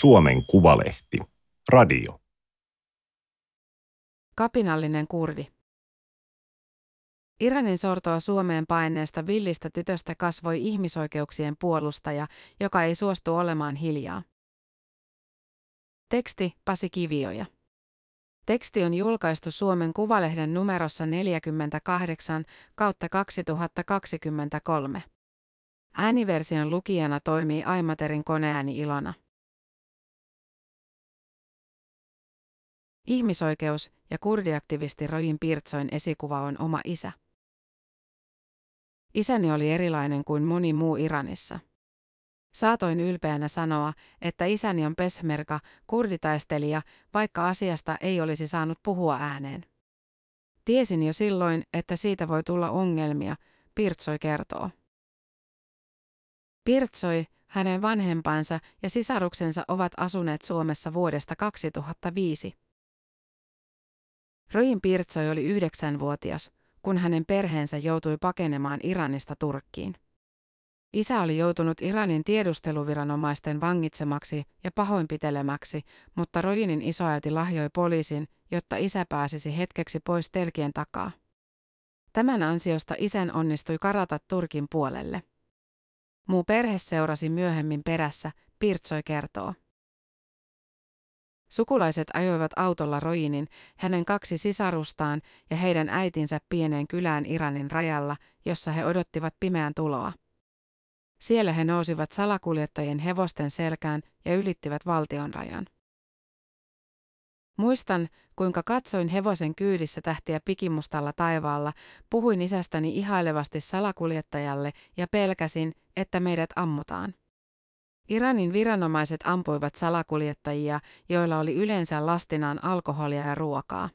Suomen Kuvalehti. Radio. Kapinallinen kurdi. Iranin sortoa Suomeen paineesta villistä tytöstä kasvoi ihmisoikeuksien puolustaja, joka ei suostu olemaan hiljaa. Teksti Pasi Kivioja. Teksti on julkaistu Suomen Kuvalehden numerossa 48 kautta 2023. Ääniversion lukijana toimii Aimaterin koneääni Ilona. Ihmisoikeus- ja kurdiaktivisti Rojin Pirtsoin esikuva on oma isä. Isäni oli erilainen kuin moni muu Iranissa. Saatoin ylpeänä sanoa, että isäni on pesmerka, kurditaistelija, vaikka asiasta ei olisi saanut puhua ääneen. Tiesin jo silloin, että siitä voi tulla ongelmia, Pirtsoi kertoo. Pirtsoi, hänen vanhempansa ja sisaruksensa ovat asuneet Suomessa vuodesta 2005. Rojin Pirtsoi oli yhdeksänvuotias, kun hänen perheensä joutui pakenemaan Iranista Turkkiin. Isä oli joutunut Iranin tiedusteluviranomaisten vangitsemaksi ja pahoinpitelemäksi, mutta Rojinin isoäiti lahjoi poliisin, jotta isä pääsisi hetkeksi pois telkien takaa. Tämän ansiosta isän onnistui karata Turkin puolelle. Muu perhe seurasi myöhemmin perässä, Pirtsoi kertoo. Sukulaiset ajoivat autolla Rojinin, hänen kaksi sisarustaan ja heidän äitinsä pieneen kylään Iranin rajalla, jossa he odottivat pimeän tuloa. Siellä he nousivat salakuljettajien hevosten selkään ja ylittivät valtion rajan. Muistan, kuinka katsoin hevosen kyydissä tähtiä pikimustalla taivaalla, puhuin isästäni ihailevasti salakuljettajalle ja pelkäsin, että meidät ammutaan. Iranin viranomaiset ampuivat salakuljettajia, joilla oli yleensä lastinaan alkoholia ja ruokaa.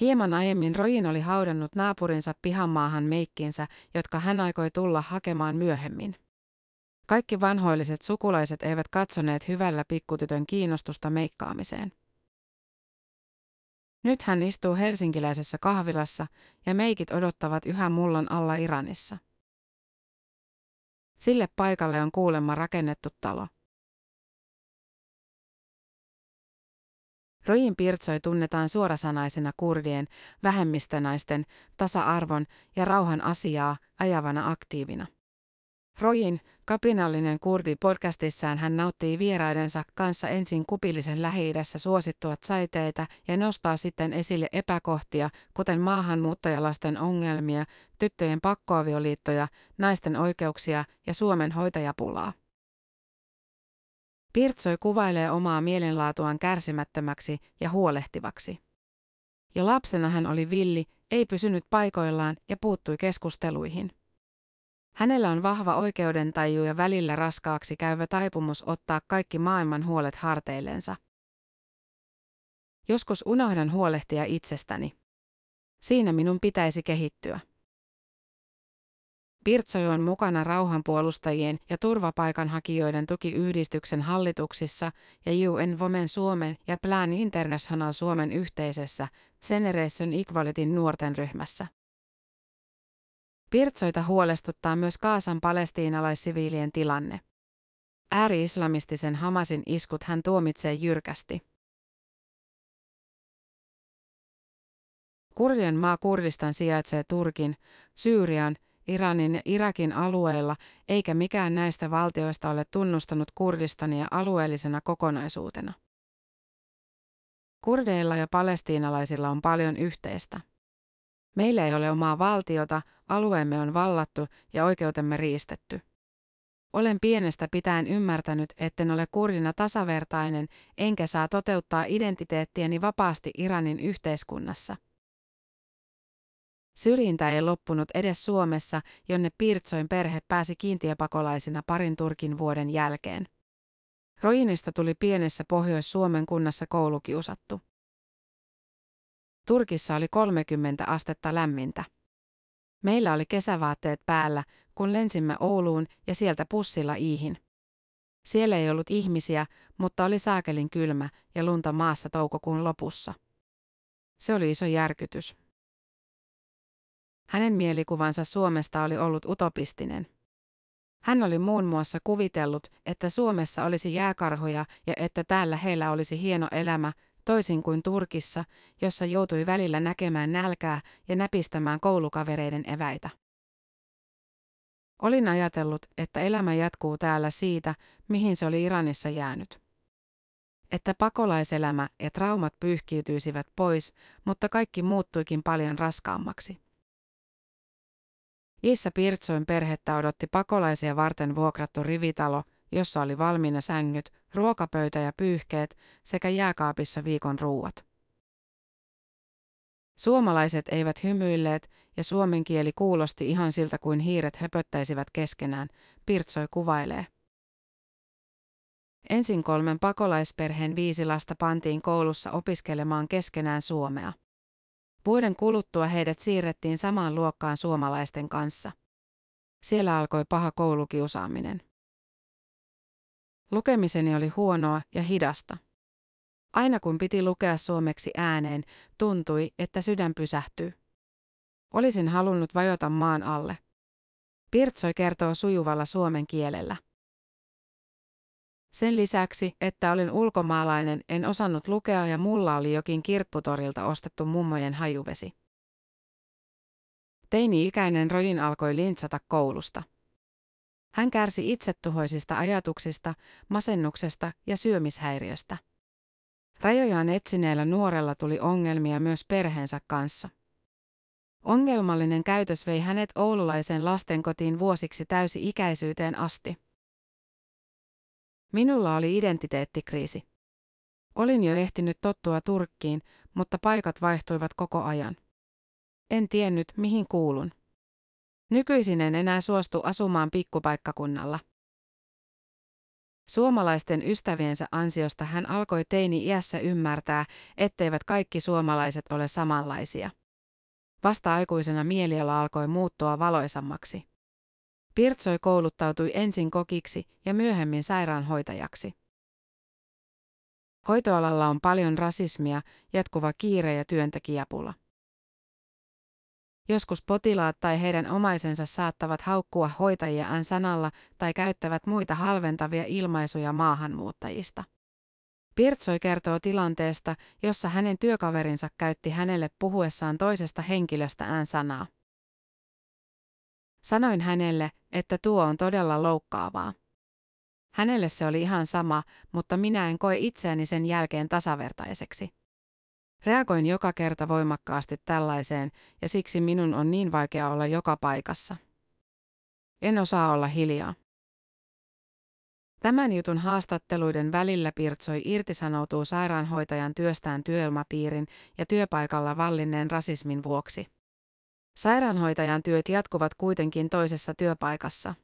Hieman aiemmin Rojin oli haudannut naapurinsa pihamaahan meikkinsä, jotka hän aikoi tulla hakemaan myöhemmin. Kaikki vanhoilliset sukulaiset eivät katsoneet hyvällä pikkutytön kiinnostusta meikkaamiseen. Nyt hän istuu helsinkiläisessä kahvilassa ja meikit odottavat yhä mullon alla Iranissa. Sille paikalle on kuulemma rakennettu talo. Rojin Pirtsoi tunnetaan suorasanaisena kurdien, vähemmistönaisten, tasa-arvon ja rauhan asiaa ajavana aktiivina. Rojin, kapinallinen kurdi podcastissaan hän nauttii vieraidensa kanssa ensin kupillisen lähi suosittua saiteita ja nostaa sitten esille epäkohtia, kuten maahanmuuttajalasten ongelmia, tyttöjen pakkoavioliittoja, naisten oikeuksia ja Suomen hoitajapulaa. Pirtsoi kuvailee omaa mielenlaatuaan kärsimättömäksi ja huolehtivaksi. Jo lapsena hän oli villi, ei pysynyt paikoillaan ja puuttui keskusteluihin. Hänellä on vahva oikeudentaju ja välillä raskaaksi käyvä taipumus ottaa kaikki maailman huolet harteillensa. Joskus unohdan huolehtia itsestäni. Siinä minun pitäisi kehittyä. Pirtsoi on mukana rauhanpuolustajien ja turvapaikanhakijoiden tukiyhdistyksen hallituksissa ja UN Women Suomen ja Plan International Suomen yhteisessä Generation Equalityn nuorten ryhmässä. Pirtsoita huolestuttaa myös Kaasan palestiinalaissiviilien tilanne. Ääri-islamistisen Hamasin iskut hän tuomitsee jyrkästi. Kurdien maa Kurdistan sijaitsee Turkin, Syyrian, Iranin ja Irakin alueilla, eikä mikään näistä valtioista ole tunnustanut Kurdistania alueellisena kokonaisuutena. Kurdeilla ja palestiinalaisilla on paljon yhteistä. Meillä ei ole omaa valtiota, alueemme on vallattu ja oikeutemme riistetty. Olen pienestä pitäen ymmärtänyt, etten ole kurdina tasavertainen, enkä saa toteuttaa identiteettieni vapaasti Iranin yhteiskunnassa. Syrjintä ei loppunut edes Suomessa, jonne Pirtsoin perhe pääsi kiintiöpakolaisina parin Turkin vuoden jälkeen. Rojinista tuli pienessä Pohjois-Suomen kunnassa koulukiusattu. Turkissa oli 30 astetta lämmintä. Meillä oli kesävaatteet päällä, kun lensimme Ouluun ja sieltä pussilla Iihin. Siellä ei ollut ihmisiä, mutta oli saakelin kylmä ja lunta maassa toukokuun lopussa. Se oli iso järkytys. Hänen mielikuvansa Suomesta oli ollut utopistinen. Hän oli muun muassa kuvitellut, että Suomessa olisi jääkarhoja ja että täällä heillä olisi hieno elämä, toisin kuin Turkissa, jossa joutui välillä näkemään nälkää ja näpistämään koulukavereiden eväitä. Olin ajatellut, että elämä jatkuu täällä siitä, mihin se oli Iranissa jäänyt. Että pakolaiselämä ja traumat pyyhkiytyisivät pois, mutta kaikki muuttuikin paljon raskaammaksi. Issa Pirtsoin perhettä odotti pakolaisia varten vuokrattu rivitalo, jossa oli valmiina sängyt, ruokapöytä ja pyyhkeet sekä jääkaapissa viikon ruuat. Suomalaiset eivät hymyilleet ja suomen kieli kuulosti ihan siltä kuin hiiret höpöttäisivät keskenään, Pirtsoi kuvailee. Ensin kolmen pakolaisperheen viisi lasta pantiin koulussa opiskelemaan keskenään suomea. Vuoden kuluttua heidät siirrettiin samaan luokkaan suomalaisten kanssa. Siellä alkoi paha koulukiusaaminen. Lukemiseni oli huonoa ja hidasta. Aina kun piti lukea suomeksi ääneen, tuntui, että sydän pysähtyy. Olisin halunnut vajota maan alle. Pirtsoi kertoo sujuvalla suomen kielellä. Sen lisäksi, että olin ulkomaalainen, en osannut lukea ja mulla oli jokin kirpputorilta ostettu mummojen hajuvesi. Teini-ikäinen Rojin alkoi lintsata koulusta. Hän kärsi itsetuhoisista ajatuksista, masennuksesta ja syömishäiriöstä. Rajojaan etsineellä nuorella tuli ongelmia myös perheensä kanssa. Ongelmallinen käytös vei hänet oululaisen lastenkotiin vuosiksi täysi-ikäisyyteen asti. Minulla oli identiteettikriisi. Olin jo ehtinyt tottua Turkkiin, mutta paikat vaihtuivat koko ajan. En tiennyt, mihin kuulun. Nykyisin en enää suostu asumaan pikkupaikkakunnalla. Suomalaisten ystäviensä ansiosta hän alkoi teini-iässä ymmärtää, etteivät kaikki suomalaiset ole samanlaisia. Vasta aikuisena mieliala alkoi muuttua valoisammaksi. Pirtsoi kouluttautui ensin kokiksi ja myöhemmin sairaanhoitajaksi. Hoitoalalla on paljon rasismia, jatkuva kiire ja työntekijäpula. Joskus potilaat tai heidän omaisensa saattavat haukkua hoitajia ään sanalla tai käyttävät muita halventavia ilmaisuja maahanmuuttajista. Pirtsoi kertoo tilanteesta, jossa hänen työkaverinsa käytti hänelle puhuessaan toisesta henkilöstä ään sanaa. Sanoin hänelle, että tuo on todella loukkaavaa. Hänelle se oli ihan sama, mutta minä en koe itseäni sen jälkeen tasavertaiseksi. Reagoin joka kerta voimakkaasti tällaiseen, ja siksi minun on niin vaikea olla joka paikassa. En osaa olla hiljaa. Tämän jutun haastatteluiden välillä Pirtsoi irtisanoutuu sairaanhoitajan työstään työilmapiirin ja työpaikalla vallinneen rasismin vuoksi. Sairaanhoitajan työt jatkuvat kuitenkin toisessa työpaikassa.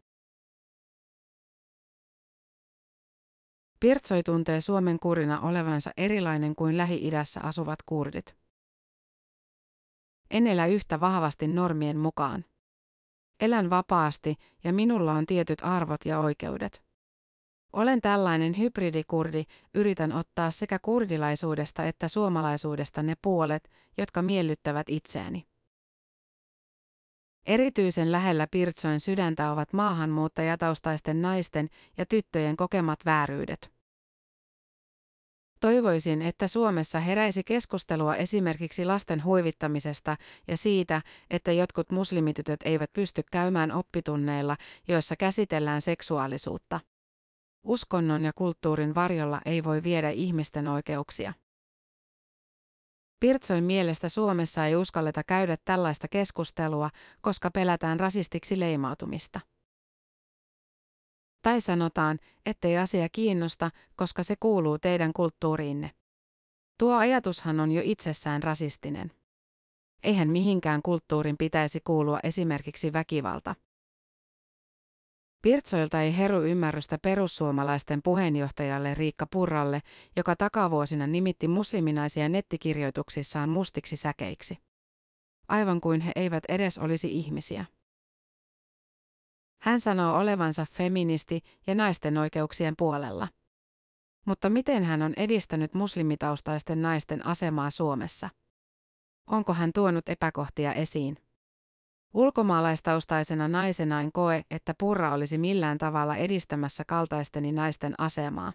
Pirtsoi tuntee Suomen kurina olevansa erilainen kuin Lähi-idässä asuvat kurdit. En elä yhtä vahvasti normien mukaan. Elän vapaasti ja minulla on tietyt arvot ja oikeudet. Olen tällainen hybridikurdi, yritän ottaa sekä kurdilaisuudesta että suomalaisuudesta ne puolet, jotka miellyttävät itseäni. Erityisen lähellä Pirtsoin sydäntä ovat maahanmuuttajataustaisten naisten ja tyttöjen kokemat vääryydet. Toivoisin, että Suomessa heräisi keskustelua esimerkiksi lasten huivittamisesta ja siitä, että jotkut muslimitytöt eivät pysty käymään oppitunneilla, joissa käsitellään seksuaalisuutta. Uskonnon ja kulttuurin varjolla ei voi viedä ihmisten oikeuksia. Pirtsoin mielestä Suomessa ei uskalleta käydä tällaista keskustelua, koska pelätään rasistiksi leimautumista. Tai sanotaan, ettei asia kiinnosta, koska se kuuluu teidän kulttuuriinne. Tuo ajatushan on jo itsessään rasistinen. Eihän mihinkään kulttuurin pitäisi kuulua esimerkiksi väkivalta. Pirtsoilta ei heru ymmärrystä perussuomalaisten puheenjohtajalle Riikka Purralle, joka takavuosina nimitti musliminaisia nettikirjoituksissaan mustiksi säkeiksi. Aivan kuin he eivät edes olisi ihmisiä. Hän sanoo olevansa feministi ja naisten oikeuksien puolella. Mutta miten hän on edistänyt muslimitaustaisten naisten asemaa Suomessa? Onko hän tuonut epäkohtia esiin? Ulkomaalaistaustaisena naisena en koe, että Purra olisi millään tavalla edistämässä kaltaisteni naisten asemaa.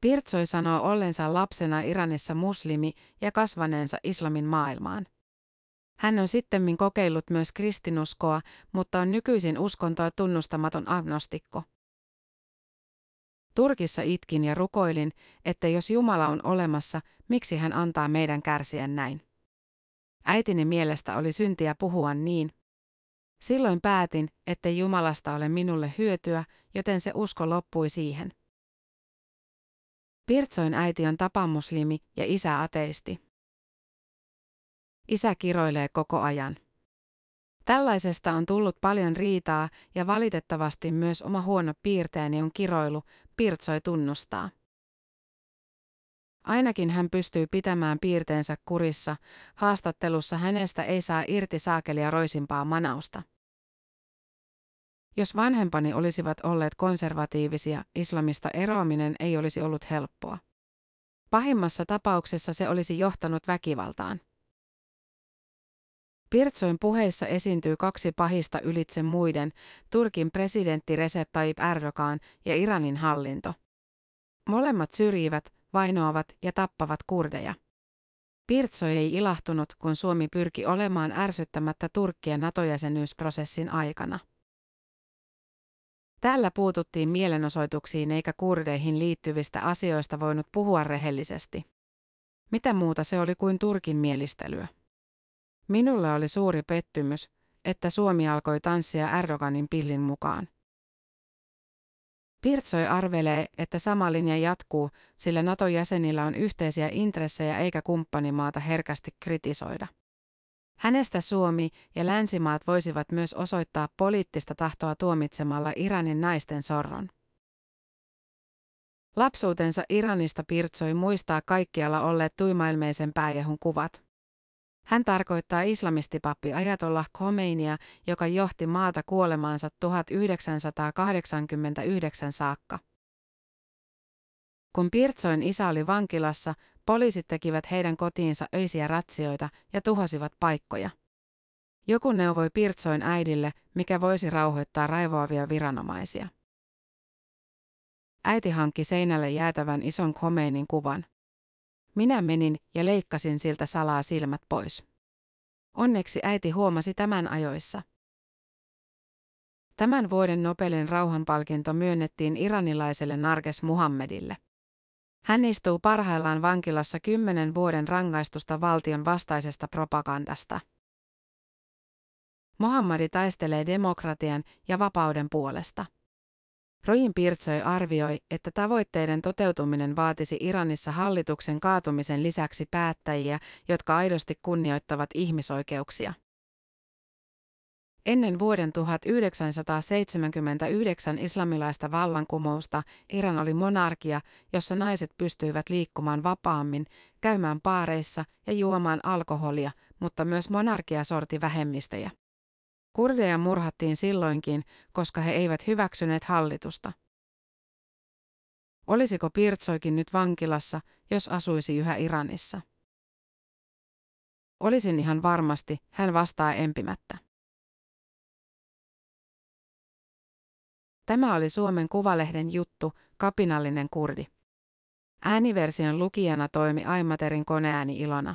Pirtsoi sanoo ollensa lapsena Iranissa muslimi ja kasvaneensa islamin maailmaan. Hän on sittemmin kokeillut myös kristinuskoa, mutta on nykyisin uskontoa tunnustamaton agnostikko. Turkissa itkin ja rukoilin, että jos Jumala on olemassa, miksi hän antaa meidän kärsiä näin. Äitini mielestä oli syntiä puhua niin. Silloin päätin, että Jumalasta ole minulle hyötyä, joten se usko loppui siihen. Pirtsoin äiti on tapamuslimi ja isä ateisti. Isä kiroilee koko ajan. Tällaisesta on tullut paljon riitaa ja valitettavasti myös oma huono piirteeni on kiroilu, Pirtsoi tunnustaa. Ainakin hän pystyy pitämään piirteensä kurissa, haastattelussa hänestä ei saa irti saakelia roisimpaa manausta. Jos vanhempani olisivat olleet konservatiivisia, islamista eroaminen ei olisi ollut helppoa. Pahimmassa tapauksessa se olisi johtanut väkivaltaan. Pirtsoin puheissa esiintyy kaksi pahista ylitse muiden, Turkin presidentti Recep Tayyip Erdogan ja Iranin hallinto. Molemmat syrjivät, vainoavat ja tappavat kurdeja. Pirtsoi ei ilahtunut, kun Suomi pyrki olemaan ärsyttämättä Turkkia NATO-jäsenyysprosessin aikana. Täällä puututtiin mielenosoituksiin eikä kurdeihin liittyvistä asioista voinut puhua rehellisesti. Mitä muuta se oli kuin Turkin mielistelyä? Minulle oli suuri pettymys, että Suomi alkoi tanssia Erdoganin pillin mukaan. Pirtsoi arvelee, että sama linja jatkuu, sillä NATO-jäsenillä on yhteisiä intressejä eikä kumppanimaata herkästi kritisoida. Hänestä Suomi ja länsimaat voisivat myös osoittaa poliittista tahtoa tuomitsemalla Iranin naisten sorron. Lapsuutensa Iranista Pirtsoi muistaa kaikkialla olleet tuimailmeisen pääjehun kuvat. Hän tarkoittaa islamistipappi Ajatollah Khomeinia, joka johti maata kuolemaansa 1989 saakka. Kun Pirtsoin isä oli vankilassa, poliisit tekivät heidän kotiinsa öisiä ratsioita ja tuhosivat paikkoja. Joku neuvoi Pirtsoin äidille, mikä voisi rauhoittaa raivoavia viranomaisia. Äiti hankki seinälle jäätävän ison Khomeinin kuvan. Minä menin ja leikkasin siltä salaa silmät pois. Onneksi äiti huomasi tämän ajoissa. Tämän vuoden Nobelin rauhanpalkinto myönnettiin iranilaiselle Narges Muhammedille. Hän istuu parhaillaan vankilassa kymmenen vuoden rangaistusta valtion vastaisesta propagandasta. Mohammadi taistelee demokratian ja vapauden puolesta. Rojin Pirtsoi arvioi, että tavoitteiden toteutuminen vaatisi Iranissa hallituksen kaatumisen lisäksi päättäjiä, jotka aidosti kunnioittavat ihmisoikeuksia. Ennen vuoden 1979 islamilaista vallankumousta Iran oli monarkia, jossa naiset pystyivät liikkumaan vapaammin, käymään paareissa ja juomaan alkoholia, mutta myös monarkia sorti vähemmistöjä. Kurdeja murhattiin silloinkin, koska he eivät hyväksyneet hallitusta. Olisiko Pirtsoikin nyt vankilassa, jos asuisi yhä Iranissa? Olisin ihan varmasti, hän vastaa empimättä. Tämä oli Suomen Kuvalehden juttu, kapinallinen kurdi. Ääniversion lukijana toimi Aimaterin koneääni Ilona.